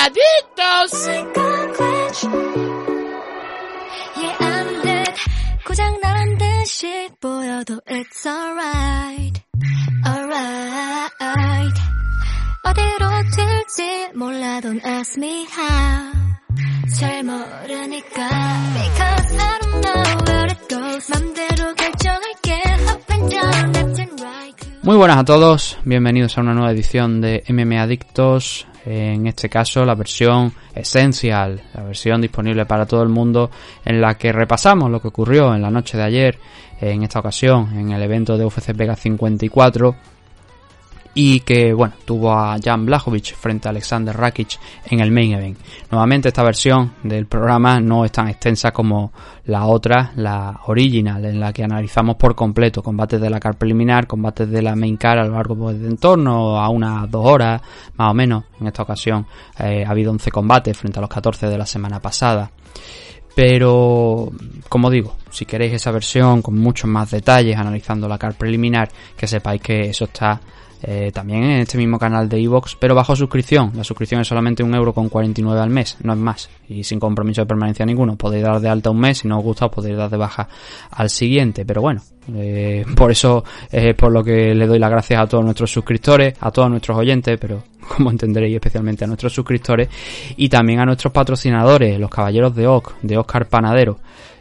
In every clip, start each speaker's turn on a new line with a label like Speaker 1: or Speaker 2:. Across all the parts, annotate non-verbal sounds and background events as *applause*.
Speaker 1: Adictos.
Speaker 2: Yeah, I'm dead. 고장 난 듯이 보여도 it's alright. Alright. 어디로 튈지 몰라 don't ask me how. 잘 모르니까. Because I don't know where it goes. 맘대로 결정할게. Up and down, left and right.
Speaker 3: Muy buenas a todos, bienvenidos a una nueva edición de MM Adictos, en este caso la versión Essential, la versión disponible para todo el mundo en la que repasamos lo que ocurrió en la noche de ayer, en esta ocasión en el evento de UFC Vega 54 y que bueno tuvo a Jan Blachowicz frente a Alexander Rakic en el main event. Nuevamente esta versión del programa no es tan extensa como la otra, la original, en la que analizamos por completo combates de la car preliminar, combates de la main car a lo largo de en torno a unas dos horas más o menos. En esta ocasión eh, ha habido 11 combates frente a los 14 de la semana pasada. Pero, como digo, si queréis esa versión con muchos más detalles analizando la car preliminar, que sepáis que eso está eh, también en este mismo canal de Evox, pero bajo suscripción. La suscripción es solamente un euro con 49 al mes, no es más, y sin compromiso de permanencia ninguno. Podéis dar de alta un mes, si no os gusta, os podéis dar de baja al siguiente, pero bueno, eh, *laughs* por eso es por lo que le doy las gracias a todos nuestros suscriptores, a todos nuestros oyentes, pero *laughs* como entenderéis, especialmente a nuestros suscriptores y también a nuestros patrocinadores, los caballeros de OC, de Oscar Panadero.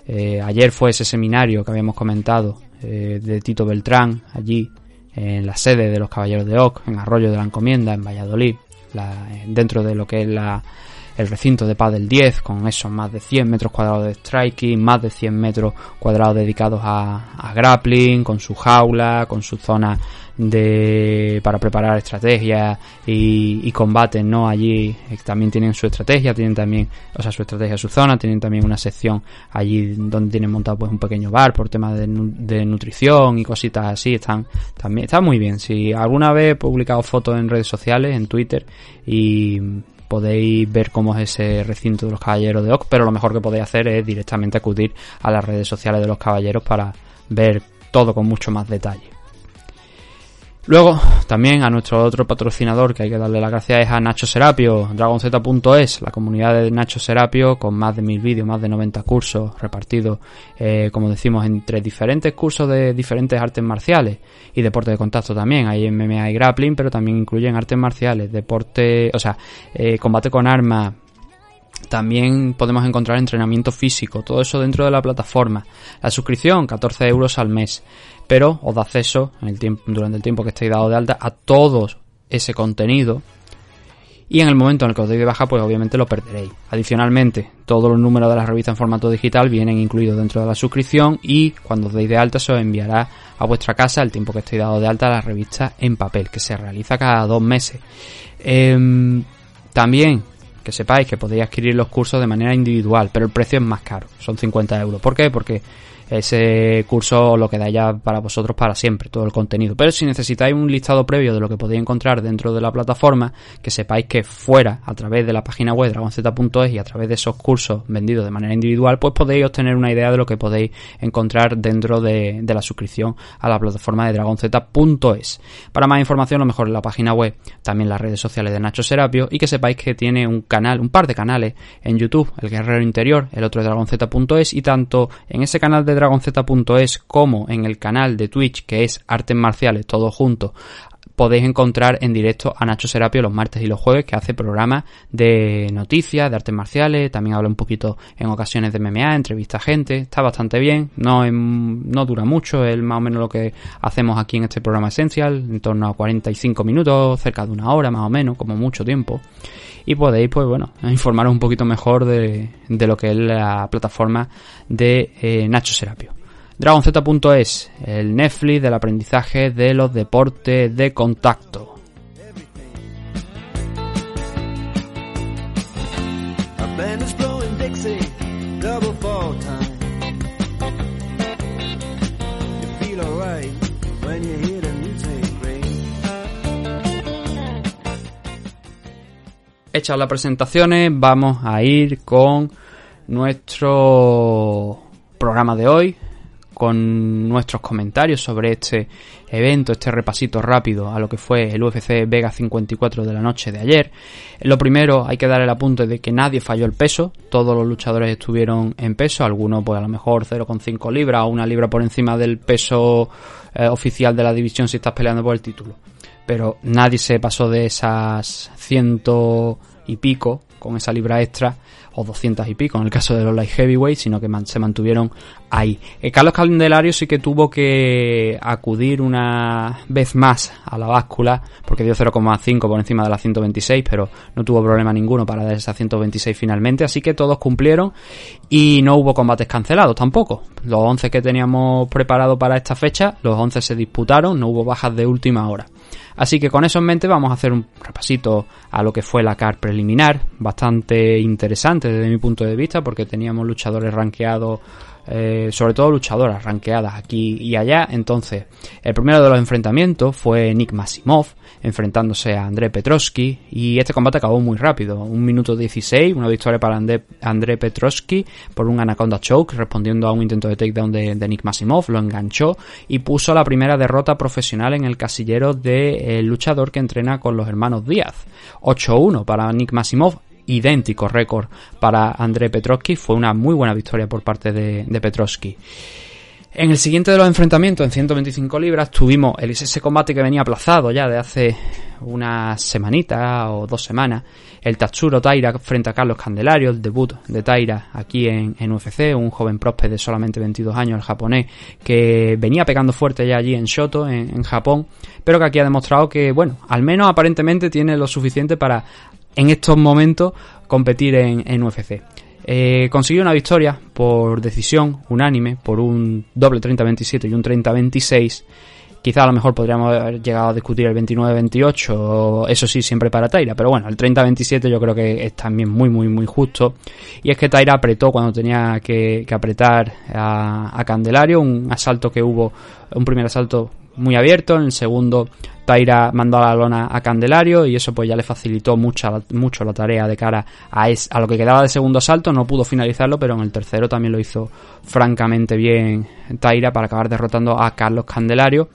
Speaker 3: Eh, ayer fue ese seminario que habíamos comentado eh, de Tito Beltrán, allí en la sede de los Caballeros de Oc, en Arroyo de la Encomienda, en Valladolid, la- dentro de lo que es la, el recinto de Padel 10, con esos más de 100 metros cuadrados de striking, más de 100 metros cuadrados dedicados a, a grappling, con su jaula, con su zona de para preparar estrategias y, y combates, ¿no? Allí eh, también tienen su estrategia, tienen también, o sea, su estrategia, su zona, tienen también una sección allí donde tienen montado pues un pequeño bar por temas de, de nutrición y cositas así, están también, está muy bien. Si alguna vez he publicado fotos en redes sociales, en Twitter, y podéis ver cómo es ese recinto de los caballeros de Oc, pero lo mejor que podéis hacer es directamente acudir a las redes sociales de los caballeros para ver todo con mucho más detalle. Luego, también a nuestro otro patrocinador que hay que darle las gracias es a Nacho Serapio, dragonz.es, la comunidad de Nacho Serapio con más de mil vídeos, más de 90 cursos repartidos, eh, como decimos, entre diferentes cursos de diferentes artes marciales y deporte de contacto también. Hay MMA y grappling, pero también incluyen artes marciales, deporte, o sea, eh, combate con armas, también podemos encontrar entrenamiento físico, todo eso dentro de la plataforma. La suscripción, 14 euros al mes, pero os da acceso en el tiempo, durante el tiempo que estéis dado de alta a todo ese contenido. Y en el momento en el que os deis de baja, pues obviamente lo perderéis. Adicionalmente, todos los números de la revista en formato digital vienen incluidos dentro de la suscripción y cuando os deis de alta se os enviará a vuestra casa el tiempo que estéis dado de alta la revista en papel, que se realiza cada dos meses. Em, también que sepáis que podéis adquirir los cursos de manera individual, pero el precio es más caro, son 50 euros. ¿Por qué? Porque ese curso lo queda ya para vosotros para siempre, todo el contenido. Pero si necesitáis un listado previo de lo que podéis encontrar dentro de la plataforma, que sepáis que fuera, a través de la página web dragonz.es y a través de esos cursos vendidos de manera individual, pues podéis obtener una idea de lo que podéis encontrar dentro de, la suscripción a la plataforma de dragonz.es. Para más información, lo mejor en la página web, también las redes sociales de Nacho Serapio y que sepáis que tiene un canal, un par de canales en YouTube, el Guerrero Interior, el otro de dragonz.es y tanto en ese canal de dragonz.es como en el canal de Twitch que es Artes Marciales, todo junto, podéis encontrar en directo a Nacho Serapio los martes y los jueves que hace programas de noticias, de artes marciales, también habla un poquito en ocasiones de MMA, entrevista a gente, está bastante bien, no, no dura mucho, es más o menos lo que hacemos aquí en este programa esencial, en torno a 45 minutos, cerca de una hora más o menos, como mucho tiempo y podéis, pues bueno, informaros un poquito mejor de, de lo que es la plataforma de eh, Nacho Serapio. DragonZ.es, el Netflix del aprendizaje de los deportes de contacto. Hechas las presentaciones, vamos a ir con nuestro programa de hoy, con nuestros comentarios sobre este evento, este repasito rápido a lo que fue el UFC Vega 54 de la noche de ayer. Lo primero, hay que dar el apunte de que nadie falló el peso, todos los luchadores estuvieron en peso, algunos pues a lo mejor 0,5 libras o una libra por encima del peso eh, oficial de la división si estás peleando por el título. Pero nadie se pasó de esas ciento y pico con esa libra extra o 200 y pico en el caso de los light heavyweight, sino que se mantuvieron ahí. Eh, Carlos Candelario sí que tuvo que acudir una vez más a la báscula, porque dio 0,5 por encima de la 126, pero no tuvo problema ninguno para dar esa 126 finalmente, así que todos cumplieron y no hubo combates cancelados tampoco. Los 11 que teníamos preparados para esta fecha, los 11 se disputaron, no hubo bajas de última hora. Así que con eso en mente vamos a hacer un repasito a lo que fue la CAR preliminar, bastante interesante desde mi punto de vista porque teníamos luchadores rankeados, eh, sobre todo luchadoras rankeadas aquí y allá. Entonces, el primero de los enfrentamientos fue Nick Masimov enfrentándose a André Petrovsky y este combate acabó muy rápido, un minuto 16, una victoria para André, André Petrovsky por un Anaconda Choke respondiendo a un intento de takedown de, de Nick Masimov, lo enganchó y puso la primera derrota profesional en el casillero del luchador que entrena con los hermanos Díaz. 8-1 para Nick Masimov, idéntico récord para André Petrovsky, fue una muy buena victoria por parte de, Petrovsky. En el siguiente de los enfrentamientos, en 125 libras, tuvimos el, ese combate que venía aplazado ya de hace unas semanitas o dos semanas. El Tatsuro Taira frente a Carlos Candelario, el debut de Taira aquí en, en UFC, un joven próspero de solamente 22 años, el japonés, que venía pegando fuerte ya allí en Shoto, en, en Japón, pero que aquí ha demostrado que, bueno, al menos aparentemente tiene lo suficiente para en estos momentos competir en, en UFC. Eh, consiguió una victoria por decisión unánime, por un doble 30-27 y un 30-26. Quizá a lo mejor podríamos haber llegado a discutir el 29-28, eso sí, siempre para Taira, pero bueno, el 30-27 yo creo que es también muy, muy, muy justo. Y es que Taira apretó cuando tenía que, que apretar a, a Candelario, un asalto que hubo, un primer asalto muy abierto, en el segundo Taira mandó a la lona a Candelario y eso pues ya le facilitó mucha, mucho la tarea de cara a, es, a lo que quedaba de segundo asalto, no pudo finalizarlo, pero en el tercero también lo hizo francamente bien Taira para acabar derrotando a Carlos Candelario.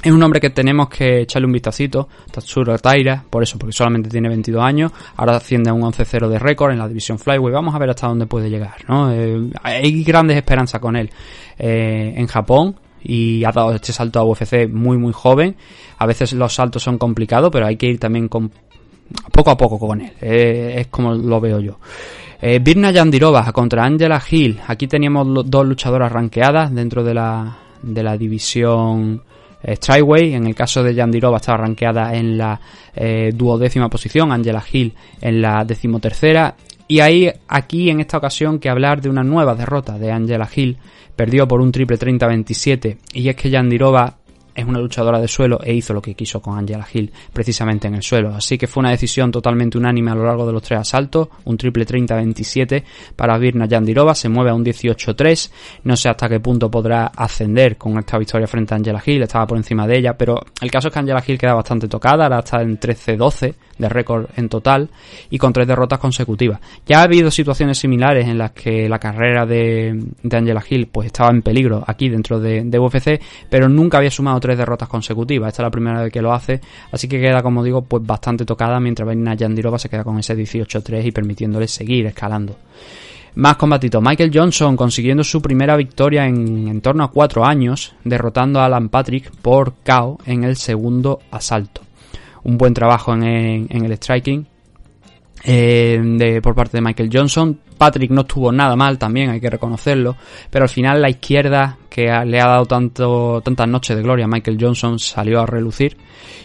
Speaker 3: Es un hombre que tenemos que echarle un vistacito, Tatsuro Taira, por eso, porque solamente tiene 22 años, ahora asciende a un 11-0 de récord en la división Flyway, vamos a ver hasta dónde puede llegar, ¿no? Eh, hay grandes esperanzas con él eh, en Japón, y ha dado este salto a UFC muy muy joven. A veces los saltos son complicados, pero hay que ir también poco a poco con él. Eh, es como lo veo yo. Eh, Birna Yandirova contra Angela Hill. Aquí teníamos dos luchadoras rankeadas dentro de la, de la división eh. En el caso de Yandirova estaba rankeada en la eh, duodécima posición, Angela Hill en la decimotercera. Y hay aquí en esta ocasión que hablar de una nueva derrota de Angela Hill. Perdió por un triple 30-27 y es que Yandirova es una luchadora de suelo e hizo lo que quiso con Angela Hill precisamente en el suelo. Así que fue una decisión totalmente unánime a lo largo de los tres asaltos, un triple 30-27 para Virna Yandirova, se mueve a un 18-3, no sé hasta qué punto podrá ascender con esta victoria frente a Angela Hill, estaba por encima de ella, pero el caso es que Angela Hill queda bastante tocada, ahora está en 13-12 de récord en total y con tres derrotas consecutivas. Ya ha habido situaciones similares en las que la carrera de, de Angela Hill pues estaba en peligro aquí dentro de, de UFC, pero nunca había sumado tres derrotas consecutivas. Esta es la primera vez que lo hace, así que queda, como digo, pues bastante tocada mientras Verina Yandirova se queda con ese 18-3 y permitiéndole seguir escalando. Más combatitos. Michael Johnson consiguiendo su primera victoria en, en torno a cuatro años, derrotando a Alan Patrick por KO en el segundo asalto. Un buen trabajo en el striking eh, de, por parte de Michael Johnson. Patrick no estuvo nada mal también, hay que reconocerlo, pero al final la izquierda que le ha dado tanto, tantas noches de gloria a Michael Johnson salió a relucir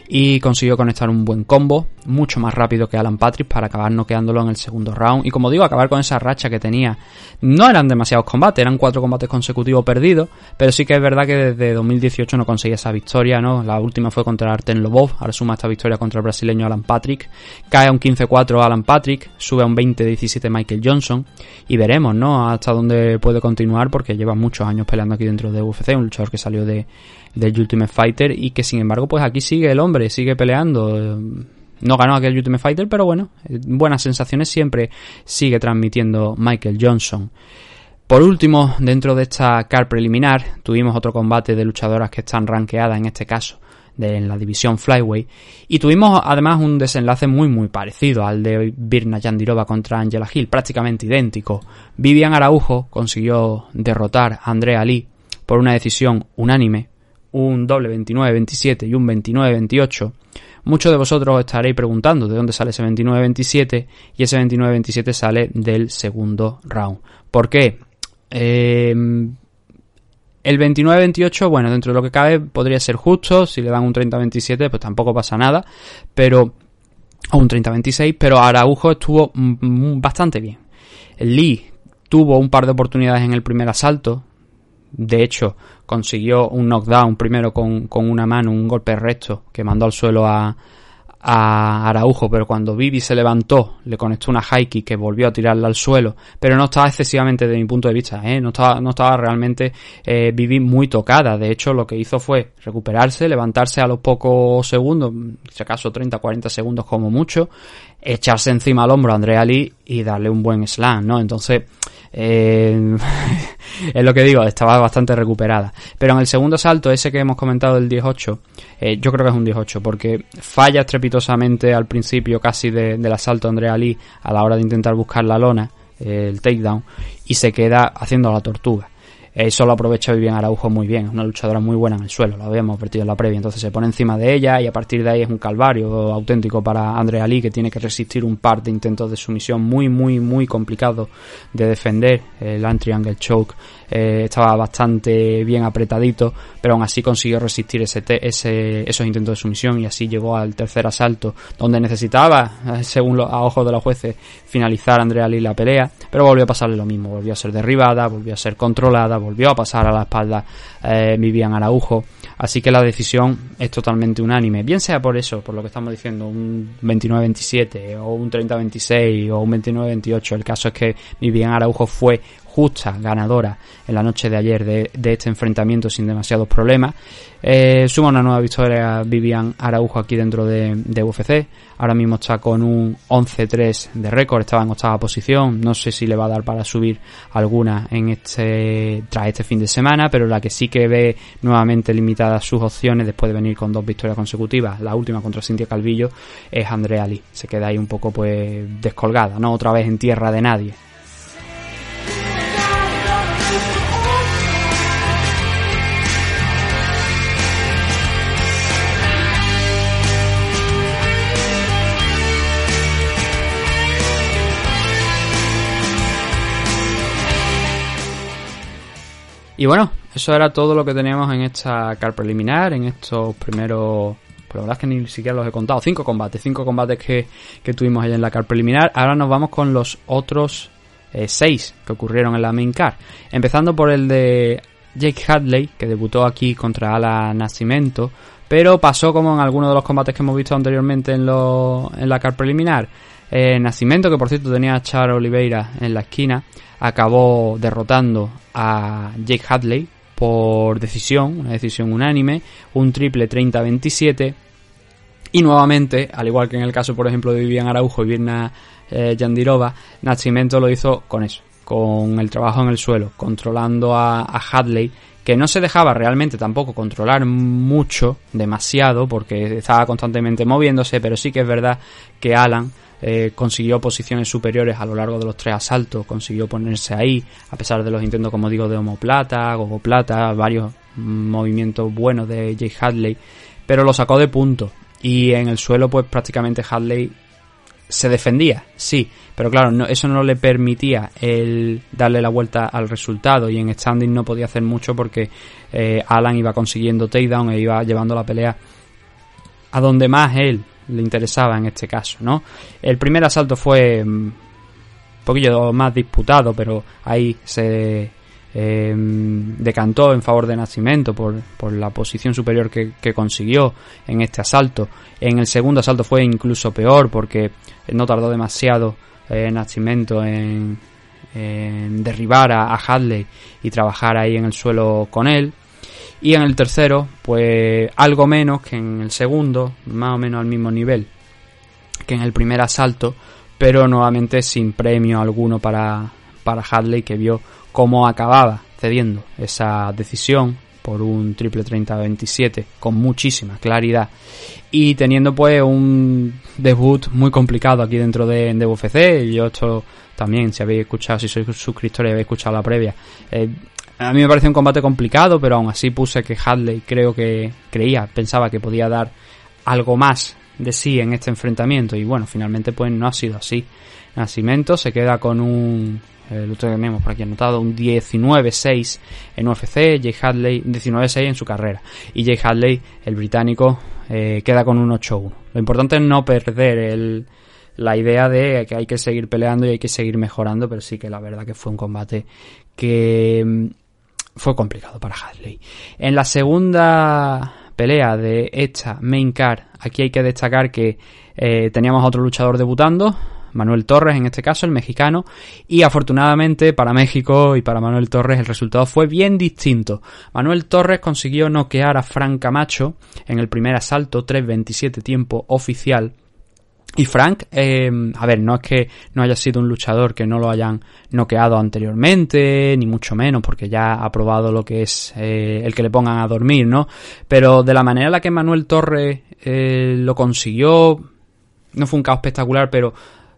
Speaker 3: y consiguió conectar un buen combo, mucho más rápido que Alan Patrick para acabar noqueándolo en el segundo round y como digo, acabar con esa racha que tenía. No eran demasiados combates, eran cuatro combates consecutivos perdidos, pero sí que es verdad que desde 2018 no conseguía esa victoria, ¿no? La última fue contra Arten Lobov, ahora suma esta victoria contra el brasileño Alan Patrick, cae a un 15-4 Alan Patrick, sube a un 20-17 Michael Johnson y veremos, ¿no? Hasta dónde puede continuar porque lleva muchos años peleando aquí dentro de UFC, un luchador que salió de, del Ultimate Fighter y que sin embargo pues aquí sigue el hombre, sigue peleando. No ganó aquel Ultimate Fighter, pero bueno, buenas sensaciones siempre sigue transmitiendo Michael Johnson. Por último, dentro de esta car preliminar, tuvimos otro combate de luchadoras que están rankeadas en este caso de la división Flyway y tuvimos además un desenlace muy muy parecido al de Birna Yandirova contra Angela Hill, prácticamente idéntico. Vivian Araujo consiguió derrotar a Andrea Lee por una decisión unánime un doble 29-27 y un 29-28, muchos de vosotros estaréis preguntando de dónde sale ese 29-27 y ese 29-27 sale del segundo round. ¿Por qué? Em, el 29-28, bueno, dentro de lo que cabe podría ser justo, si le dan un 30-27 pues tampoco pasa nada, pero... o un 30-26, pero Araujo estuvo bastante bien. Lee tuvo un par de oportunidades en el primer asalto, de hecho, consiguió un knockdown primero con, una mano, un golpe recto que mandó al suelo a, a Araujo, pero cuando Vivi se levantó, le conectó una high kick que volvió a tirarla al suelo, pero no estaba excesivamente de mi punto de vista, ¿eh? no, estaba, no estaba realmente eh, Vivi muy tocada, de hecho lo que hizo fue recuperarse, levantarse a los pocos segundos, si acaso 30, 40 segundos como mucho, echarse encima al hombro a Andrea Lee y darle un buen slam, ¿no? Entonces, eh, *laughs* es lo que digo, estaba bastante recuperada. Pero en el segundo salto, ese que hemos comentado del 18, eh, yo creo que es un 18, porque falla estrepitosamente al principio casi del asalto Andrea Lee a la hora de intentar buscar la lona, el takedown, y se queda haciendo la tortuga. Eso lo aprovecha Vivian Araujo muy bien, es una luchadora muy buena en el suelo, lo habíamos vertido en la previa, entonces se pone encima de ella y a partir de ahí es un calvario auténtico para Andrea Lee que tiene que resistir un par de intentos de sumisión muy muy muy complicado de defender, el Land Triangle Choke eh, estaba bastante bien apretadito, pero aún así consiguió resistir ese, ese, esos intentos de sumisión y así llegó al tercer asalto, donde necesitaba, eh, según a ojos de los jueces, finalizar Andrea Lee la pelea, pero volvió a pasarle lo mismo, volvió a ser derribada, volvió a ser controlada, volvió a pasar a la espalda eh, Vivian Araujo, así que la decisión es totalmente unánime, bien sea por eso, por lo que estamos diciendo, un 29-27 o un 30-26 o un 29-28, el caso es que Vivian Araujo fue justa ganadora en la noche de ayer de, este enfrentamiento sin demasiados problemas. Eh, suma una nueva victoria Vivian Araujo aquí dentro de, UFC. Ahora mismo está con un 11-3 de récord, estaba en octava posición. No sé si le va a dar para subir alguna en este tras este fin de semana, pero la que sí que ve nuevamente limitadas sus opciones después de venir con dos victorias consecutivas, la última contra Cintia Calvillo, es Andrea Lee. Se queda ahí un poco pues descolgada, no otra vez en tierra de nadie. Y bueno, eso era todo lo que teníamos en esta car preliminar, en estos primeros... Pues la verdad es que ni siquiera los he contado. Cinco combates, cinco combates que, que tuvimos allá en la car preliminar. Ahora nos vamos con los otros eh, seis que ocurrieron en la main car. Empezando por el de Jake Hadley, que debutó aquí contra Ala Nascimento, pero pasó como en algunos de los combates que hemos visto anteriormente en, lo, en la car preliminar. Eh, Nascimento, que por cierto tenía a Char Oliveira en la esquina, acabó derrotando a Jake Hadley por decisión, una decisión unánime, un triple 30-27. Y nuevamente, al igual que en el caso, por ejemplo, de Vivian Araujo y Virna eh, Yandirova, Nascimento lo hizo con eso, con el trabajo en el suelo, controlando a Hadley, que no se dejaba realmente tampoco controlar mucho, demasiado, porque estaba constantemente moviéndose, pero sí que es verdad que Alan eh, consiguió posiciones superiores a lo largo de los tres asaltos, consiguió ponerse ahí, a pesar de los intentos, como digo, de homoplata, gogoplata, varios movimientos buenos de Jake Hadley, pero lo sacó de punto. Y en el suelo, pues prácticamente Hadley se defendía, sí, pero claro, no, eso no le permitía el darle la vuelta al resultado y en standing no podía hacer mucho porque eh, Alan iba consiguiendo takedown e iba llevando la pelea a donde más él le interesaba en este caso, ¿no? El primer asalto fue mm, un poquillo más disputado, pero ahí se eh, decantó en favor de Nacimiento por, por la posición superior que, consiguió en este asalto. En el segundo asalto fue incluso peor porque no tardó demasiado eh, Nacimiento en, en derribar a, a, Hadley y trabajar ahí en el suelo con él. Y en el tercero, pues algo menos que en el segundo, más o menos al mismo nivel que en el primer asalto, pero nuevamente sin premio alguno para, para Hadley que vio cómo acababa cediendo esa decisión por un triple 30-27 con muchísima claridad. Y teniendo pues un debut muy complicado aquí dentro de, de UFC yo esto también si habéis escuchado si sois suscriptores habéis escuchado la previa eh, a mí me parece un combate complicado pero aún así puse que Hadley creo que creía pensaba que podía dar algo más de sí en este enfrentamiento y bueno finalmente pues no ha sido así Nacimiento se queda con un lo tenemos por aquí anotado, un 19-6 en UFC, Jay Hadley 19-6 en su carrera. Y Jay Hadley, el británico, eh, queda con un 8-1. Lo importante es no perder el, la idea de que hay que seguir peleando y hay que seguir mejorando, pero sí que la verdad que fue un combate que mm, fue complicado para Hadley. En la segunda pelea de esta main card, aquí hay que destacar que eh, teníamos otro luchador debutando, Manuel Torres en este caso, el mexicano, y afortunadamente para México y para Manuel Torres el resultado fue bien distinto. Manuel Torres consiguió noquear a Frank Camacho en el primer asalto, 3.27 tiempo oficial. Y Frank, eh, a ver, no es que no haya sido un luchador que no lo hayan noqueado anteriormente, ni mucho menos, porque ya ha probado lo que es eh, el que le pongan a dormir, ¿no? Pero de la manera en la que Manuel Torres eh, lo consiguió, no fue un caos espectacular, pero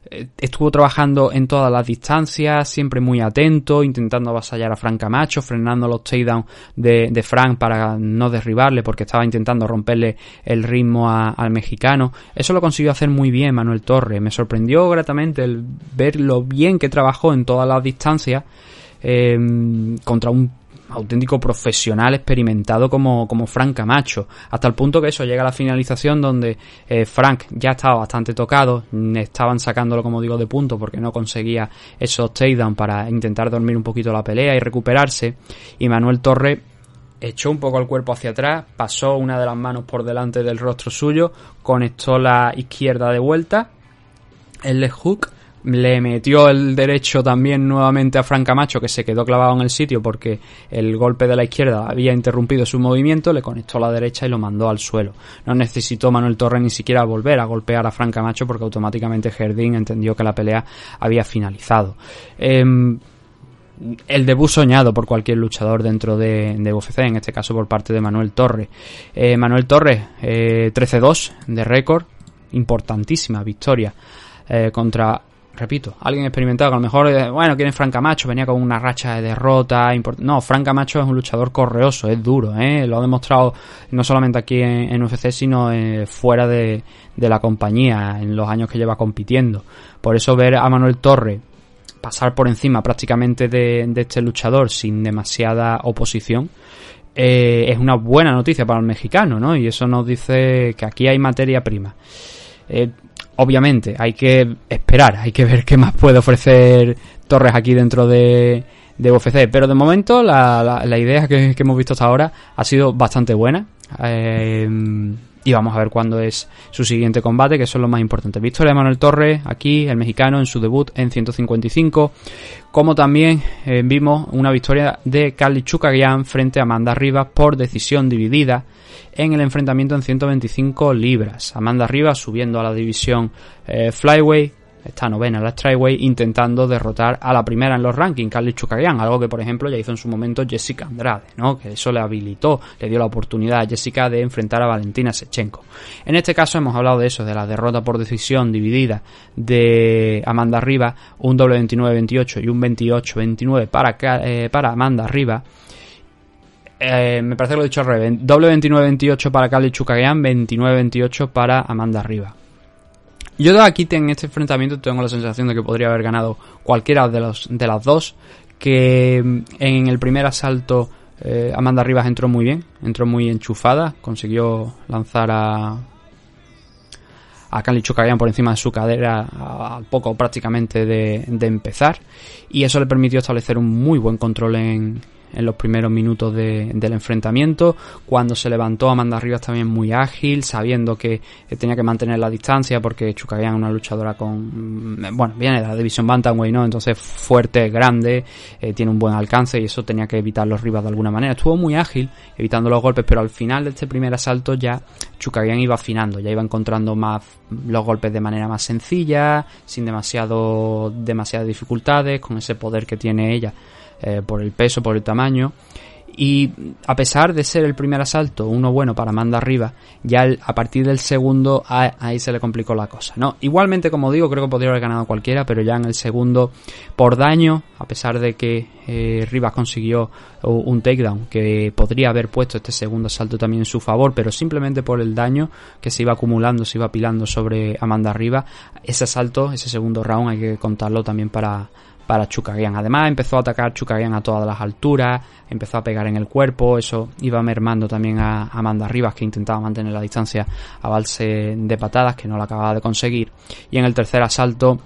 Speaker 3: estuvo trabajando en todas las distancias, siempre muy atento, intentando avasallar a Frank Camacho, frenando los takedowns de, de Frank para no derribarle porque estaba intentando romperle el ritmo al mexicano. Eso lo consiguió hacer muy bien Manuel Torres. Me sorprendió gratamente el ver lo bien que trabajó en todas las distancias eh, contra un auténtico profesional experimentado como, como Frank Camacho. Hasta el punto que eso llega a la finalización donde eh, Frank ya estaba bastante tocado, estaban sacándolo como digo de punto porque no conseguía esos takedowns para intentar dormir un poquito la pelea y recuperarse. Y Manuel Torre echó un poco el cuerpo hacia atrás, pasó una de las manos por delante del rostro suyo, conectó la izquierda de vuelta, el leg hook le metió el derecho también nuevamente a Frank Camacho que se quedó clavado en el sitio porque el golpe de la izquierda había interrumpido su movimiento, le conectó a la derecha y lo mandó al suelo. No necesitó Manuel Torres ni siquiera volver a golpear a Frank Camacho porque automáticamente Jardín entendió que la pelea había finalizado. Eh, el debut soñado por cualquier luchador dentro de, de, UFC, en este caso por parte de Manuel Torres. Eh, Manuel Torres, eh, 13-2 de récord, importantísima victoria eh, contra repito, alguien experimentado, que a lo mejor, eh, bueno, quieren Frank Camacho, venía con una racha de derrota. No, Frank Camacho es un luchador correoso, es duro, ¿eh? lo ha demostrado no solamente aquí en, UFC, sino eh, fuera de, de, la compañía, en los años que lleva compitiendo. Por eso ver a Manuel Torre pasar por encima prácticamente de, este luchador sin demasiada oposición. Es una buena noticia para el mexicano, ¿no? Y eso nos dice que aquí hay materia prima. Obviamente hay que esperar, hay que ver qué más puede ofrecer Torres aquí dentro de, de UFC. Pero de momento la, la, la idea que, que, hemos visto hasta ahora ha sido bastante buena. Eh, y vamos a ver cuándo es su siguiente combate, que eso es lo más importante. Victoria de Manuel Torres, aquí, el mexicano, en su debut en 155. Como también eh, vimos una victoria de Carly Chukagian frente a Amanda Rivas por decisión dividida en el enfrentamiento en 125 libras. Amanda Rivas subiendo a la división eh, Flyway, está novena en la Strikeway, intentando derrotar a la primera en los rankings, Carly Chukagian, algo que por ejemplo ya hizo en su momento Jessica Andrade, ¿no? que eso le habilitó, le dio la oportunidad a Jessica de enfrentar a Valentina Sechenko. En este caso hemos hablado de eso, de la derrota por decisión dividida de Amanda Rivas, un doble 29-28 y un 28-29 para, eh, para Amanda Rivas. Eh, me parece que lo he dicho al revés. Doble 29-28 para Carly Chukagian, 29-28 para Amanda Rivas. Yo aquí en este enfrentamiento tengo la sensación de que podría haber ganado cualquiera de, los, de las dos. Que mm, en el primer asalto eh, Amanda Rivas entró muy bien, entró muy enchufada, consiguió lanzar a a Kali Chukagian por encima de su cadera al poco prácticamente de, de empezar y eso le permitió establecer un muy buen control en, en los primeros minutos de, del enfrentamiento. Cuando se levantó Amanda Rivas también muy ágil, sabiendo que tenía que mantener la distancia porque Chukagian es una luchadora con... mm, Bueno, viene de la división Bantamweight, ¿no? Entonces fuerte, grande, eh, tiene un buen alcance y eso tenía que evitar los rivas de alguna manera. Estuvo muy ágil, evitando los golpes, pero al final de este primer asalto ya Chukagian iba afinando, ya iba encontrando más los golpes de manera más sencilla, sin demasiado demasiadas dificultades, con ese poder que tiene ella eh, por el peso, por el tamaño. Y a pesar de ser el primer asalto uno bueno para Amanda arriba, ya a partir del segundo ahí se le complicó la cosa. ¿no? Igualmente, como digo, creo que podría haber ganado cualquiera, pero ya en el segundo, por daño, a pesar de que eh, Rivas consiguió un takedown que podría haber puesto este segundo asalto también en su favor, pero simplemente por el daño que se iba acumulando, se iba apilando sobre Amanda arriba, ese asalto, ese segundo round hay que contarlo también para, para Chukagian. Además empezó a atacar Chukagian a todas las alturas, empezó a pegar en el cuerpo, eso iba mermando también a Amanda Rivas que intentaba mantener la distancia a balse de patadas que no la acababa de conseguir. Y en el tercer asalto,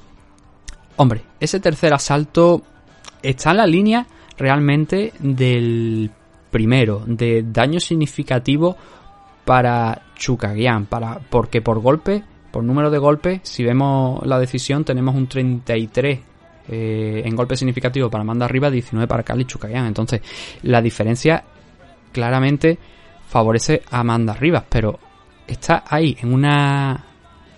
Speaker 3: hombre, ese tercer asalto está en la línea realmente del primero, de daño significativo para Chukagian, para, porque por golpe, por número de golpes, si vemos la decisión, tenemos un 33 eh, en golpe significativo para Amanda Arriba, 19 para Kali Chukagian. Entonces, la diferencia claramente favorece a Amanda Rivas, pero está ahí en una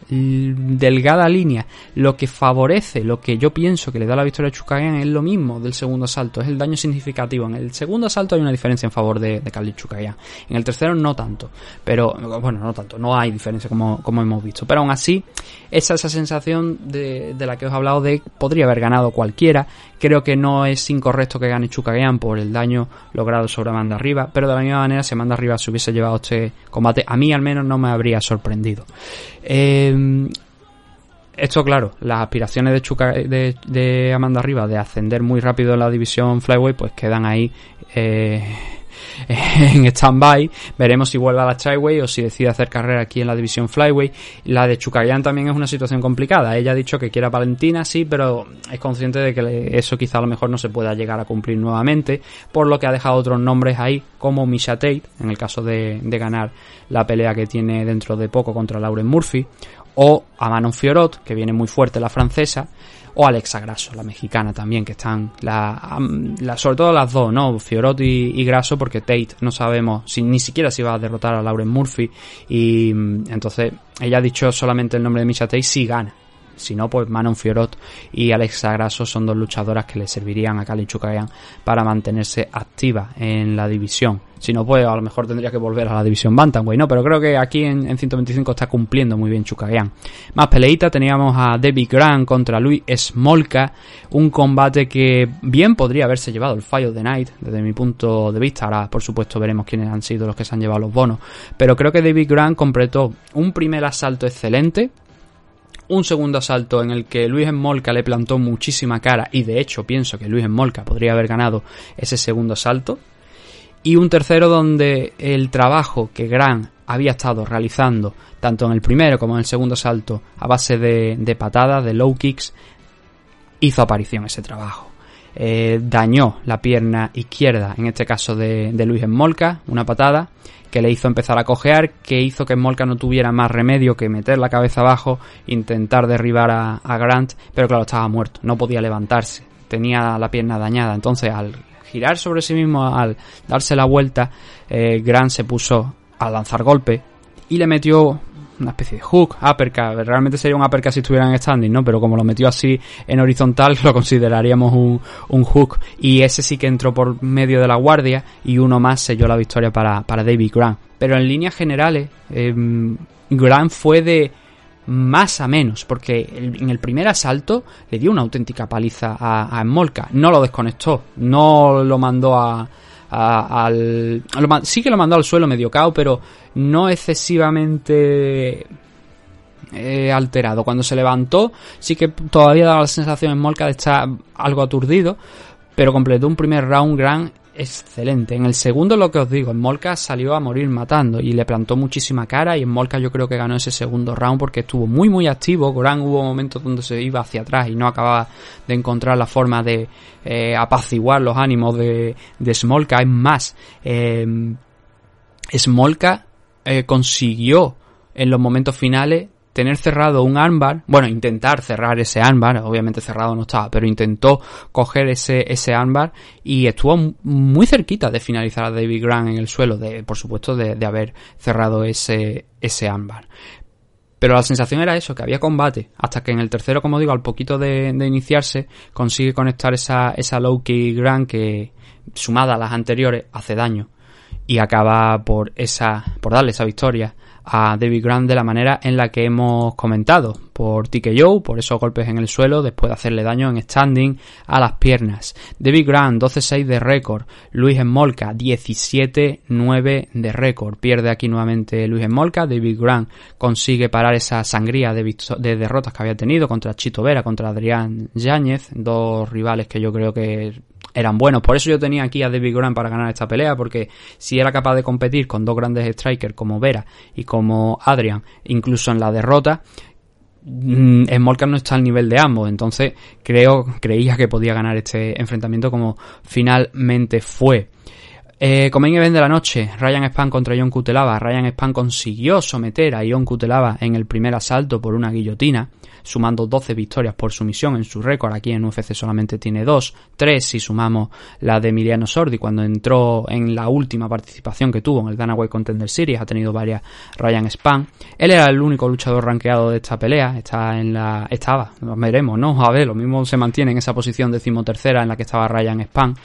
Speaker 3: delgada línea. Lo que favorece, lo que yo pienso que le da la victoria a Chukagian es lo mismo del segundo asalto, es el daño significativo. En el segundo asalto hay una diferencia en favor de, de Kali Chukagian. En el tercero no tanto, pero bueno, no tanto, no hay diferencia como, como hemos visto. Pero aún así, esa esa sensación de, de la que os he hablado de podría haber ganado cualquiera. Creo que no es incorrecto que gane Chukagian por el daño logrado sobre Amanda Arriba, pero de la misma manera, si Amanda Arriba se hubiese llevado este combate, a mí al menos no me habría sorprendido. Eh, esto, claro, las aspiraciones de, Chuka, de, Amanda Arriba de ascender muy rápido en la división Flyweight, pues quedan ahí eh, *laughs* en stand-by. Veremos si vuelve a la Tryway o si decide hacer carrera aquí en la división Flyweight. La de Chukayan también es una situación complicada. Ella ha dicho que quiere a Valentina, sí, pero es consciente de que eso quizá a lo mejor no se pueda llegar a cumplir nuevamente, por lo que ha dejado otros nombres ahí, como Misha Tate, en el caso de, de ganar la pelea que tiene dentro de poco contra Lauren Murphy, o a Manon Fiorot, que viene muy fuerte la francesa, o Alexa Grasso, la mexicana también, que están, la, la- sobre todo las dos, ¿no? Fiorot y, y Grasso, porque Tate no sabemos si ni siquiera si va a derrotar a Lauren Murphy, y mm, entonces ella ha dicho solamente el nombre de Misha Tate si gana. Si no, pues Manon Fiorot y Alexa Grasso son dos luchadoras que le servirían a Kali Chukagian para mantenerse activa en la división. Si no, pues a lo mejor tendría que volver a la división Bantamweight, ¿no? Pero creo que aquí en, en 125 está cumpliendo muy bien Chukagian. Más peleita, teníamos a David Grant contra Luis Smolka, un combate que bien podría haberse llevado el Fire of the Night, desde mi punto de vista. Ahora, por supuesto, veremos quiénes han sido los que se han llevado los bonos. Pero creo que David Grant completó un primer asalto excelente, un segundo asalto en el que Luis Smolka le plantó muchísima cara y de hecho pienso que Luis Smolka podría haber ganado ese segundo asalto y un tercero donde el trabajo que Grant había estado realizando tanto en el primero como en el segundo asalto a base de, de patadas, de low kicks, hizo aparición ese trabajo. Eh, dañó la pierna izquierda, en este caso de, de Luis Smolka, una patada que le hizo empezar a cojear, que hizo que Smolka no tuviera más remedio que meter la cabeza abajo, intentar derribar a, a Grant, pero claro, estaba muerto, no podía levantarse, tenía la pierna dañada, entonces al girar sobre sí mismo, al darse la vuelta, eh, Grant se puso a lanzar golpe y le metió una especie de hook, uppercut, realmente sería un uppercut si estuviera en standing, ¿no? Pero como lo metió así en horizontal, *laughs* lo consideraríamos un, un hook. Y ese sí que entró por medio de la guardia y uno más selló la victoria para, para David Grant. Pero en líneas generales, eh, Grant fue de más a menos, porque en el primer asalto le dio una auténtica paliza a, a. No lo desconectó, no lo mandó a, al... lo sí que lo mandó al suelo medio cao, pero no excesivamente eh, alterado. Cuando se levantó, sí que todavía daba la sensación en Molca de estar algo aturdido, pero completó un primer round gran excelente. En el segundo, lo que os digo, en salió a morir matando y le plantó muchísima cara. Y en yo creo que ganó ese segundo round porque estuvo muy, muy activo. Goran hubo momentos donde se iba hacia atrás y no acababa de encontrar la forma de eh, apaciguar los ánimos de, de Smolka. Es más, eh, Smolka eh, consiguió en los momentos finales tener cerrado un armbar, bueno, intentar cerrar ese armbar, obviamente cerrado no estaba, pero intentó coger ese, ese armbar y estuvo muy cerquita de finalizar a David Grant en el suelo, de, por supuesto, de, haber cerrado ese, ese armbar. Pero la sensación era eso, que había combate, hasta que en el tercero, como digo, al poquito de, de iniciarse, consigue conectar esa, esa low key Grant que, sumada a las anteriores, hace daño. Y acaba por esa, por darle esa victoria a David Grant de la manera en la que hemos comentado, por TKO, por esos golpes en el suelo, después de hacerle daño en standing a las piernas. David Grant, 12-6 de récord. Luis Enmolka, 17-9 de récord. Pierde aquí nuevamente Luis Enmolka. David Grant consigue parar esa sangría de, de derrotas que había tenido contra Chito Vera, contra Adrián Yáñez, dos rivales que yo creo que eran buenos. Por eso yo tenía aquí a David Grant para ganar esta pelea, porque si era capaz de competir con dos grandes strikers como Vera y como Adrian, incluso en la derrota, mm, Smolka no está al nivel de ambos, entonces creo, creía que podía ganar este enfrentamiento como finalmente fue. Eh, como en event de la noche, Ryan Span contra John Kutelava. Ryan Span consiguió someter a John Kutelava en el primer asalto por una guillotina sumando 12 victorias por sumisión en su récord. Aquí en UFC solamente tiene 2, 3 si sumamos la de Emiliano Sordi cuando entró en la última participación que tuvo en el Danaway Contender Series. Ha tenido varias Ryan Span. Él era el único luchador rankeado de esta pelea. Está en la, estaba, veremos, ¿no? A ver, lo mismo se mantiene en esa posición decimotercera en la que estaba Ryan Span.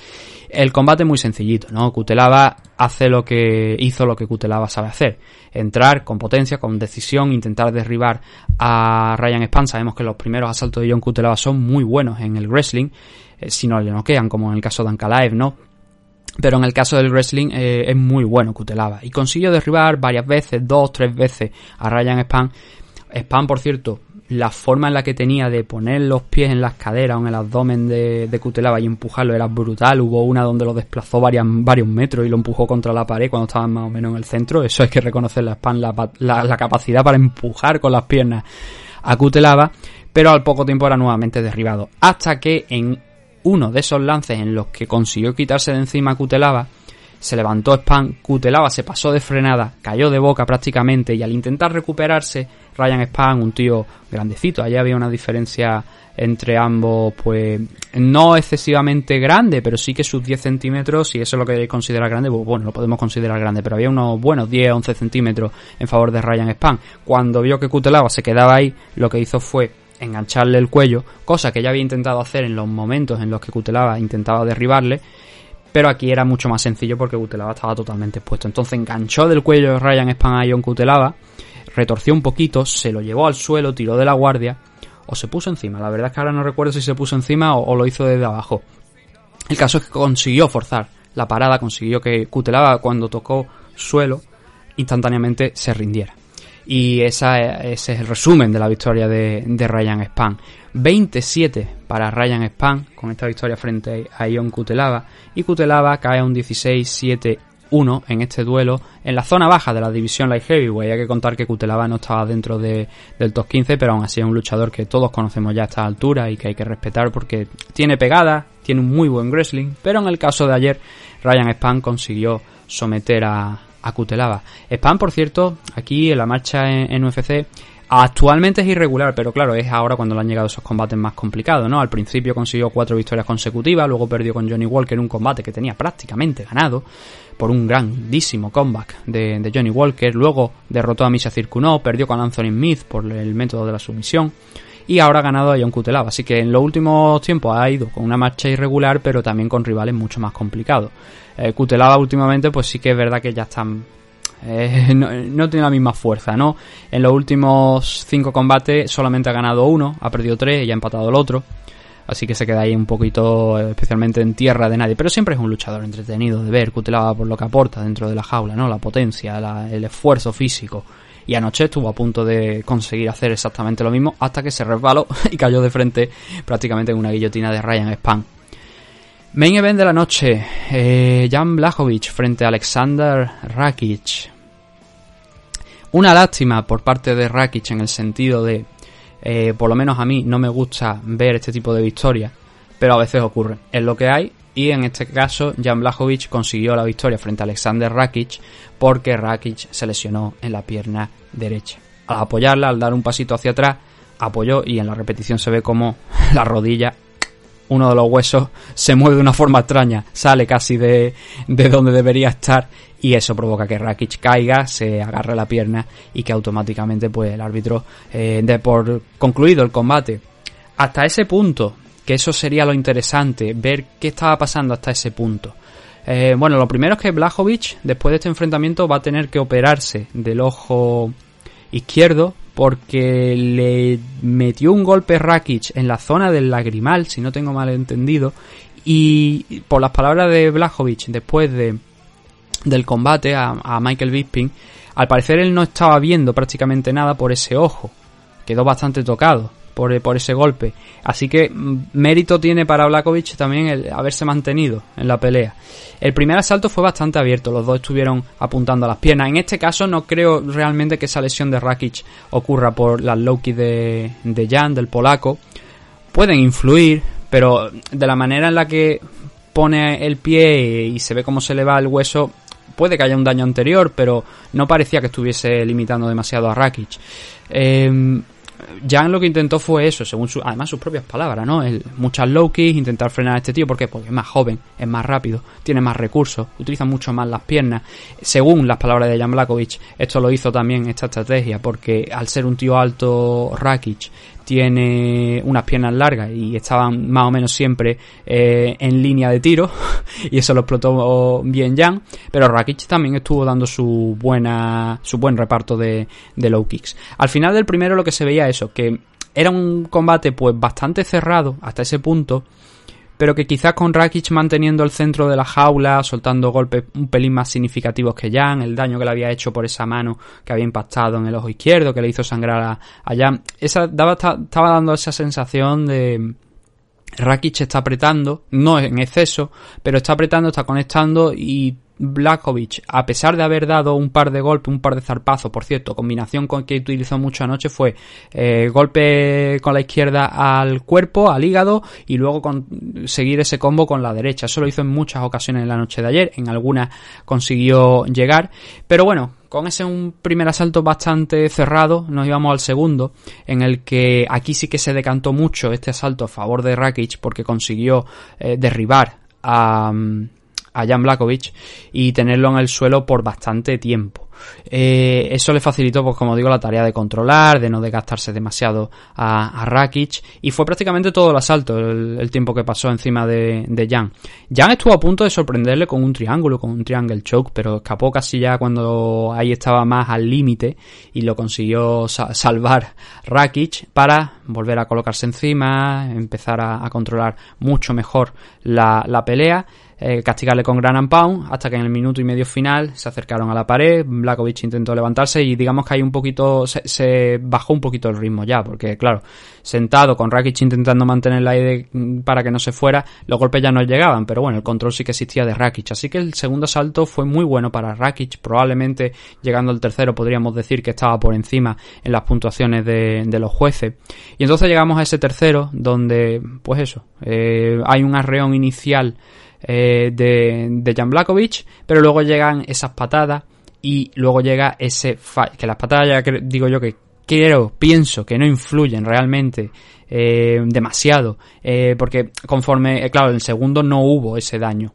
Speaker 3: El combate muy sencillito, ¿no? Kutelava hace lo que hizo lo que Kutelava sabe hacer. Entrar con potencia, con decisión, intentar derribar a Ryan Span. Sabemos que los primeros asaltos de John Kutelava son muy buenos en el wrestling, eh, si no le noquean, como en el caso de Ankalaev, ¿no? Pero en el caso del wrestling eh, es muy bueno Kutelava. Y consiguió derribar varias veces, dos, tres veces a Ryan Span. Span, por cierto, la forma en la que tenía de poner los pies en las caderas o en el abdomen de, de Kutelava y empujarlo era brutal. Hubo una donde lo desplazó varios metros y lo empujó contra la pared cuando estaban más o menos en el centro. Eso hay que reconocer la, la, la, la capacidad para empujar con las piernas a Kutelava. Pero al poco tiempo era nuevamente derribado. Hasta que en uno de esos lances en los que consiguió quitarse de encima a Kutelava, se levantó Span, Kutelava se pasó de frenada, cayó de boca prácticamente y al intentar recuperarse, Ryan Span, un tío grandecito, allí había una diferencia entre ambos, pues no excesivamente grande, pero sí que sus 10 centímetros, si eso es lo que considera grande, pues bueno, lo podemos considerar grande, pero había unos buenos 10, 11 centímetros en favor de Ryan Span. Cuando vio que Kutelava se quedaba ahí, lo que hizo fue engancharle el cuello, cosa que ya había intentado hacer en los momentos en los que Kutelava intentaba derribarle, pero aquí era mucho más sencillo porque Kutelava estaba totalmente expuesto. Entonces enganchó del cuello de Ryan Span a John Kutelava, retorció un poquito, se lo llevó al suelo, tiró de la guardia o se puso encima. La verdad es que ahora no recuerdo si se puso encima o, lo hizo desde abajo. El caso es que consiguió forzar la parada, consiguió que Kutelava cuando tocó suelo instantáneamente se rindiera. Y esa, ese es el resumen de la victoria de, de Ryan Span. 27 para Ryan Span con esta victoria frente a Ion Kutelava. Y Kutelava cae a un 16-7-1 en este duelo en la zona baja de la división Light Heavyweight. Hay que contar que Kutelava no estaba dentro de, del top 15, pero aún así es un luchador que todos conocemos ya a esta altura y que hay que respetar porque tiene pegada, tiene un muy buen wrestling. Pero en el caso de ayer, Ryan Span consiguió someter a, a Kutelava. Span, por cierto, aquí en la marcha en, UFC, actualmente es irregular, pero claro, es ahora cuando le han llegado esos combates más complicados, ¿no? Al principio consiguió cuatro victorias consecutivas, luego perdió con Johnny Walker un combate que tenía prácticamente ganado por un grandísimo comeback de, Johnny Walker, luego derrotó a Misha Circunó, perdió con Anthony Smith por el método de la sumisión y ahora ha ganado a John Kutelava. Así que en los últimos tiempos ha ido con una marcha irregular, pero también con rivales mucho más complicados. Eh, últimamente, pues sí que es verdad que ya están. Eh, no, tiene la misma fuerza, ¿no? En los últimos cinco combates solamente ha ganado uno, ha perdido tres y ha empatado el otro. Así que se queda ahí un poquito, especialmente en tierra de nadie. Pero siempre es un luchador entretenido de ver, Kutelava por lo que aporta dentro de la jaula, ¿no? La potencia, el esfuerzo físico Y anoche estuvo a punto de conseguir hacer exactamente lo mismo hasta que se resbaló *laughs* y cayó de frente prácticamente en una guillotina de Ryan Span. Main event de la noche, eh, Jan Blachowicz frente a Alexander Rakic. Una lástima por parte de Rakic en el sentido de, eh, por lo menos a mí no me gusta ver este tipo de victorias, pero a veces ocurre. Es lo que hay y en este caso Jan Blachowicz consiguió la victoria frente a Alexander Rakic porque Rakic se lesionó en la pierna derecha. Al apoyarla, al dar un pasito hacia atrás, apoyó y en la repetición se ve como *laughs* la rodilla uno de los huesos se mueve de una forma extraña, sale casi de, de donde debería estar y eso provoca que Rakic caiga, se agarre la pierna y que automáticamente pues el árbitro eh, dé por concluido el combate. Hasta ese punto, que eso sería lo interesante, ver qué estaba pasando hasta ese punto. Eh, bueno, lo primero es que Blajovic, después de este enfrentamiento, va a tener que operarse del ojo izquierdo porque le metió un golpe Rakic en la zona del lagrimal, si no tengo mal entendido, y por las palabras de Blajovic después de, del combate a, a Michael Bisping, al parecer él no estaba viendo prácticamente nada por ese ojo, quedó bastante tocado por, ese golpe. Así que mm, mérito tiene para Blakovic también el haberse mantenido en la pelea. El primer asalto fue bastante abierto, los dos estuvieron apuntando a las piernas. En este caso no creo realmente que esa lesión de Rakic ocurra por las low de, de Jan, del polaco. Pueden influir, pero de la manera en la que pone el pie y se ve cómo se le va el hueso, puede que haya un daño anterior, pero no parecía que estuviese limitando demasiado a Rakic. Eh, Jan lo que intentó fue eso, según su, además sus propias palabras, ¿no? El, muchas low kicks, intentar frenar a este tío, ¿por qué? Porque es más joven, es más rápido, tiene más recursos, utiliza mucho más las piernas. Según las palabras de Jan Blakovic, esto lo hizo también esta estrategia, porque al ser un tío alto Rakic, tiene unas piernas largas y estaban más o menos siempre eh, en línea de tiro *laughs* y eso lo explotó bien Jan pero Rakic también estuvo dando su buena su buen reparto de, de low kicks. Al final del primero lo que se veía eso que era un combate pues bastante cerrado hasta ese punto pero que quizás con Rakic manteniendo el centro de la jaula, soltando golpes un pelín más significativos que Jan, el daño que le había hecho por esa mano que había impactado en el ojo izquierdo, que le hizo sangrar a, Jan, esa daba, estaba dando esa sensación de Rakic está apretando, no en exceso, pero está apretando, está conectando y Blakovic, a pesar de haber dado un par de golpes, un par de zarpazos, por cierto, combinación con que utilizó mucho anoche fue eh, golpe con la izquierda al cuerpo, al hígado y luego seguir ese combo con la derecha. Eso lo hizo en muchas ocasiones en la noche de ayer, en algunas consiguió llegar, pero bueno, con ese un primer asalto bastante cerrado, nos íbamos al segundo, en el que aquí sí que se decantó mucho este asalto a favor de Rakic porque consiguió eh, derribar a, a Jan Blakovic y tenerlo en el suelo por bastante tiempo. Eh, eso le facilitó, pues como digo, la tarea de controlar, de no desgastarse demasiado a, a Rakic y fue prácticamente todo el asalto el, tiempo que pasó encima de, Jan. Jan estuvo a punto de sorprenderle con un triángulo, con un triangle choke, pero escapó casi ya cuando ahí estaba más al límite y lo consiguió salvar Rakic para volver a colocarse encima, empezar a, controlar mucho mejor la pelea eh, castigarle con Gran and Pound, hasta que en el minuto y medio final se acercaron a la pared, Blakovic intentó levantarse y digamos que hay un poquito, se, bajó un poquito el ritmo ya, porque claro, sentado con Rakic intentando mantener la idea para que no se fuera, los golpes ya no llegaban, pero bueno, el control sí que existía de Rakic, así que el segundo salto fue muy bueno para Rakic, probablemente llegando al tercero podríamos decir que estaba por encima en las puntuaciones de, de los jueces. Y entonces llegamos a ese tercero, donde, pues eso, eh, hay un arreón inicial eh, de, de Jan Blakovic, pero luego llegan esas patadas y luego llega ese que las patadas ya digo yo que pienso que no influyen realmente eh, demasiado, eh, porque conforme, claro, en el segundo no hubo ese daño.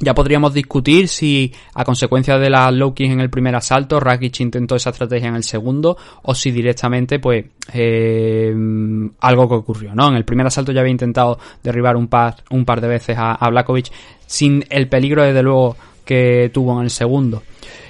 Speaker 3: Ya podríamos discutir si a consecuencia de la low en el primer asalto Rakic intentó esa estrategia en el segundo o si directamente pues eh, algo que ocurrió, ¿no? En el primer asalto ya había intentado derribar un par, un par de veces a, a Blakovic sin el peligro desde luego que tuvo en el segundo.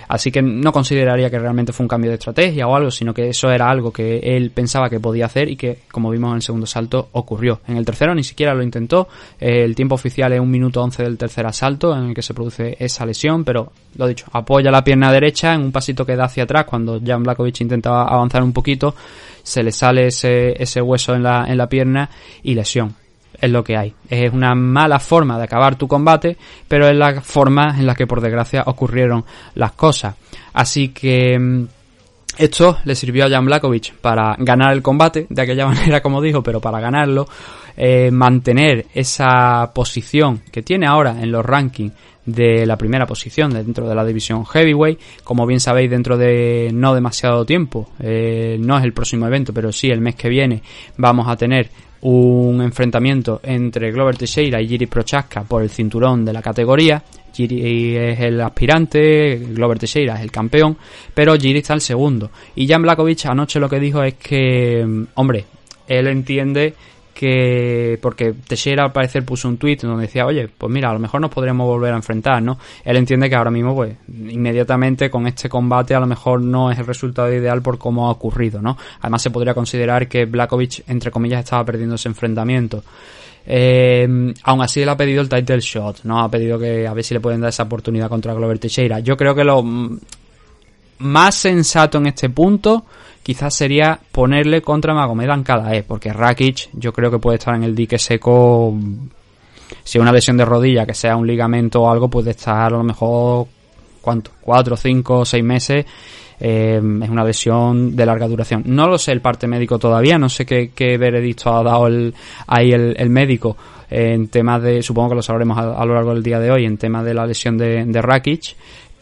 Speaker 3: Así que no consideraría que realmente fue un cambio de estrategia o algo, sino que eso era algo que él pensaba que podía hacer y que, como vimos en el segundo salto, ocurrió. En el tercero ni siquiera lo intentó. Eh, el tiempo oficial es un minuto 11 del tercer asalto en el que se produce esa lesión, pero lo dicho, apoya la pierna derecha en un pasito que da hacia atrás cuando Jan Blakovic intentaba avanzar un poquito, se le sale ese, ese hueso en la, en la pierna y lesión es lo que hay. Es una mala forma de acabar tu combate, pero es la forma en la que por desgracia ocurrieron las cosas. Así que mm, esto le sirvió a Jan Blakovic para ganar el combate, de aquella *laughs* manera como dijo, pero para ganarlo, eh, mantener esa posición que tiene ahora en los rankings de la primera posición dentro de la división heavyweight. Como bien sabéis, dentro de no demasiado tiempo, eh, no es el próximo evento, pero sí el mes que viene, vamos a tener un enfrentamiento entre Glover Teixeira y Giri Prochaska por el cinturón de la categoría. Giri es el aspirante, Glover Teixeira es el campeón, pero Giri está el segundo. Y Jan Blakovic anoche lo que dijo es que, mm, hombre, él entiende que porque Teixeira al parecer puso un tweet donde decía, oye, pues mira, a lo mejor nos podríamos volver a enfrentar, ¿no? Él entiende que ahora mismo, pues, inmediatamente con este combate a lo mejor no es el resultado ideal por cómo ha ocurrido, ¿no? Además se podría considerar que Blakovic, entre comillas, estaba perdiendo ese enfrentamiento. Eh, aún así él ha pedido el title shot, ¿no? Ha pedido que a ver si le pueden dar esa oportunidad contra Glover Teixeira. Yo creo que lo más sensato en este punto quizás sería ponerle contra Magomed Ankalaev, porque Rakic yo creo que puede estar en el dique seco si una lesión de rodilla, que sea un ligamento o algo, puede estar a lo mejor ¿cuánto? cuatro, cinco, seis meses eh, es una lesión de larga duración. No lo sé el parte médico todavía, no sé qué, veredicto ha dado el, ahí el, médico en temas de, supongo que lo sabremos a, lo largo del día de hoy, en tema de la lesión de, de Rakic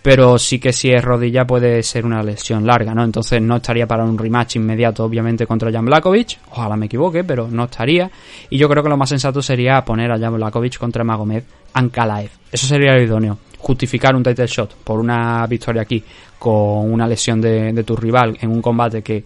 Speaker 3: pero sí que si es rodilla puede ser una lesión larga, ¿no? Entonces no estaría para un rematch inmediato, obviamente, contra Jan Blakovic, ojalá me equivoque, pero no estaría, y yo creo que lo más sensato sería poner a Jan Blakovic contra Magomed Ankalaev, eso sería lo idóneo, justificar un title shot por una victoria aquí con una lesión de, de tu rival en un combate que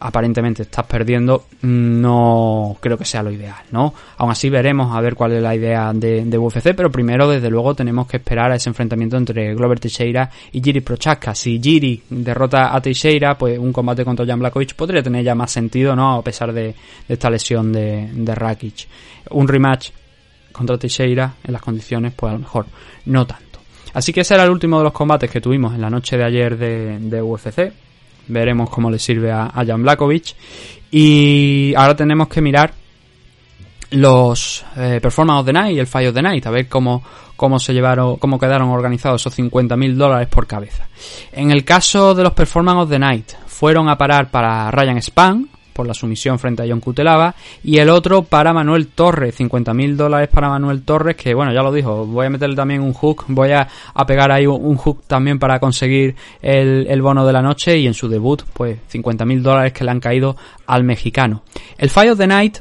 Speaker 3: aparentemente estás perdiendo, no creo que sea lo ideal, ¿no? Aún así veremos a ver cuál es la idea de, UFC, pero primero, desde luego, tenemos que esperar a ese enfrentamiento entre Glover Teixeira y Giri Prochaska. Si Giri derrota a Teixeira, pues un combate contra Jan Blakovic podría tener ya más sentido, ¿no? A pesar de, esta lesión de, Rakic. Un rematch contra Teixeira en las condiciones, pues a lo mejor no tanto. Así que ese era el último de los combates que tuvimos en la noche de ayer de UFC veremos cómo le sirve a, Jan Blakovic. Y ahora tenemos que mirar los eh, Performance of the Night y el Fire of the Night, a ver cómo, cómo se llevaron, cómo quedaron organizados esos 50.000 dólares por cabeza. En el caso de los Performance of the Night, fueron a parar para Ryan Span, por la sumisión frente a John Cutelaba y el otro para Manuel Torres, 50.000 dólares para Manuel Torres, que bueno, ya lo dijo, voy a meterle también un hook, voy a, pegar ahí un, hook también para conseguir el, el, bono de la noche y en su debut, pues 50.000 dólares que le han caído al mexicano. El Fire of the Night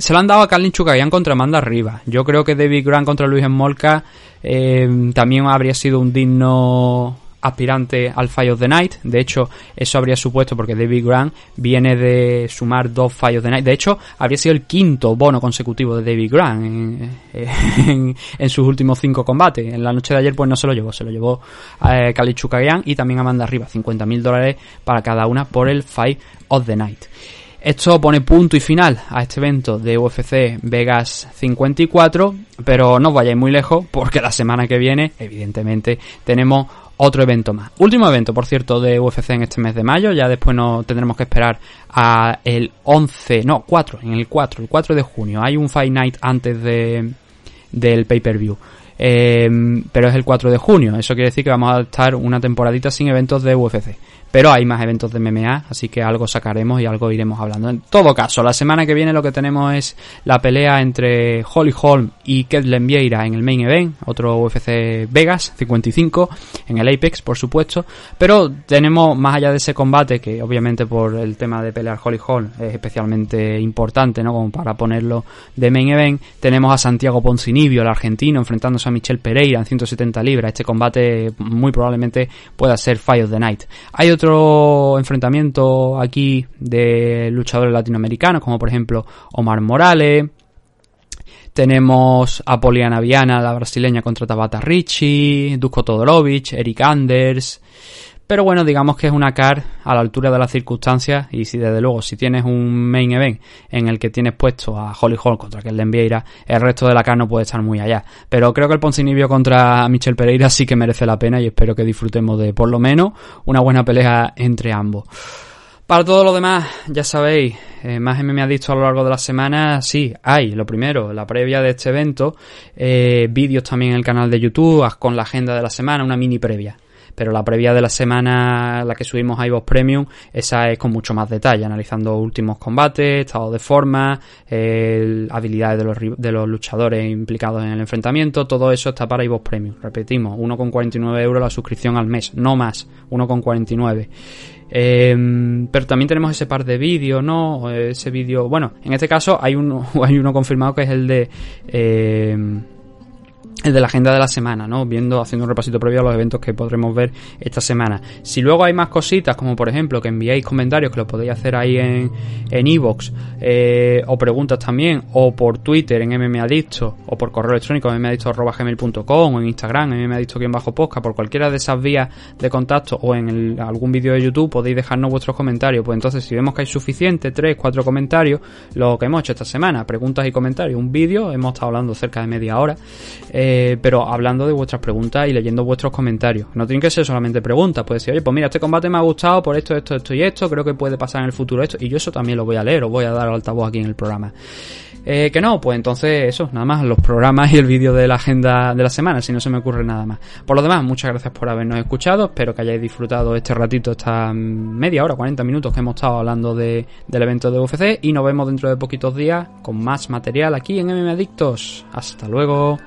Speaker 3: se lo han dado a Carlin Chukagian contra Amanda Rivas. Yo creo que David Grant contra Luis Enmolka eh, también habría sido un digno aspirante al Fire of the Night. De hecho, eso habría supuesto porque David Grant viene de sumar dos Fire of the Night. De hecho, habría sido el quinto bono consecutivo de David Grant *laughs* en, sus últimos cinco combates. En la noche de ayer, pues no se lo llevó, se lo llevó a eh, Kali y también Amanda Arriba. 50 mil dólares para cada una por el Fight of the Night. Esto pone punto y final a este evento de UFC Vegas 54, pero no os vayáis muy lejos porque la semana que viene, evidentemente, tenemos otro evento más. Último evento, por cierto, de UFC en este mes de mayo. Ya después no tendremos que esperar a el 11, no, 4, en el 4, el 4 de junio. Hay un Fight Night antes de, del pay-per-view. Em, pero es el 4 de junio. Eso quiere decir que vamos a estar una temporadita sin eventos de UFC. Pero hay más eventos de MMA, así que algo sacaremos y algo iremos hablando. En todo caso, la semana que viene lo que tenemos es la pelea entre Holly Holm y Ketlen Vieira en el main event, otro UFC Vegas 55, en el Apex, por supuesto. Pero tenemos, más allá de ese combate, que obviamente por el tema de pelear Holly Holm es especialmente importante, ¿no? Como para ponerlo de main event, tenemos a Santiago Poncinibio, el argentino, enfrentándose a Michel Pereira en 170 libras. Este combate muy probablemente pueda ser Fight of the Night. Hay otro enfrentamiento aquí de luchadores latinoamericanos, como por ejemplo Omar Morales. Tenemos a Poliana Viana, la brasileña contra Tabata Ricci, Dusko Todorovic, Eric Anders. Pero bueno, digamos que es una car a la altura de las circunstancias y si desde luego si tienes un main event en el que tienes puesto a Holly Hall contra Kellen Vieira, el resto de la car no puede estar muy allá. Pero creo que el Poncinibio contra Michel Pereira sí que merece la pena y espero que disfrutemos de por lo menos una buena pelea entre ambos. Para todo lo demás, ya sabéis, eh, más me ha dicho a lo largo de la semana, sí, hay, lo primero, la previa de este evento, eh, vídeos también en el canal de YouTube, con la agenda de la semana, una mini previa pero la previa de la semana, la que subimos a iVoox Premium, esa es con mucho más detalle, analizando últimos combates, estado de forma, habilidades de los, de los luchadores implicados en el enfrentamiento, todo eso está para iVoox Premium. Repetimos, 1,49 euros la suscripción al mes, no más, 1,49. Eh, pero también tenemos ese par de vídeos, ¿no? Ese vídeo, bueno, en este caso hay uno, *laughs* hay uno confirmado que es el de... El de la agenda de la semana, ¿no? Viendo, haciendo un repasito previo a los eventos que podremos ver esta semana. Si luego hay más cositas, como por ejemplo que enviéis comentarios, que lo podéis hacer ahí en en iVoox, eh, o preguntas también, o por Twitter en mmadicto, o por correo electrónico mmadicto.gmail.com, o en Instagram bajo posca por cualquiera de esas vías de contacto, o en algún vídeo de YouTube, podéis dejarnos vuestros comentarios. Pues entonces, si vemos que hay suficiente, tres, cuatro comentarios, lo que hemos hecho esta semana, preguntas y comentarios, un vídeo, hemos estado hablando cerca de media hora. Eh, pero hablando de vuestras preguntas y leyendo vuestros comentarios. No tienen que ser solamente preguntas, puede decir, oye, pues mira, este combate me ha gustado por esto, esto, esto y esto, creo que puede pasar en el futuro esto, y yo eso también lo voy a leer, os voy a dar altavoz aquí en el programa. Eh, que no, pues entonces eso, nada más, los programas y el vídeo de la agenda de la semana, si no se me ocurre nada más. Por lo demás, muchas gracias por habernos escuchado, espero que hayáis disfrutado este ratito, esta media hora, 40 minutos que hemos estado hablando de, del evento de UFC y nos vemos dentro de poquitos días con más material aquí en MM Adictos. Hasta luego.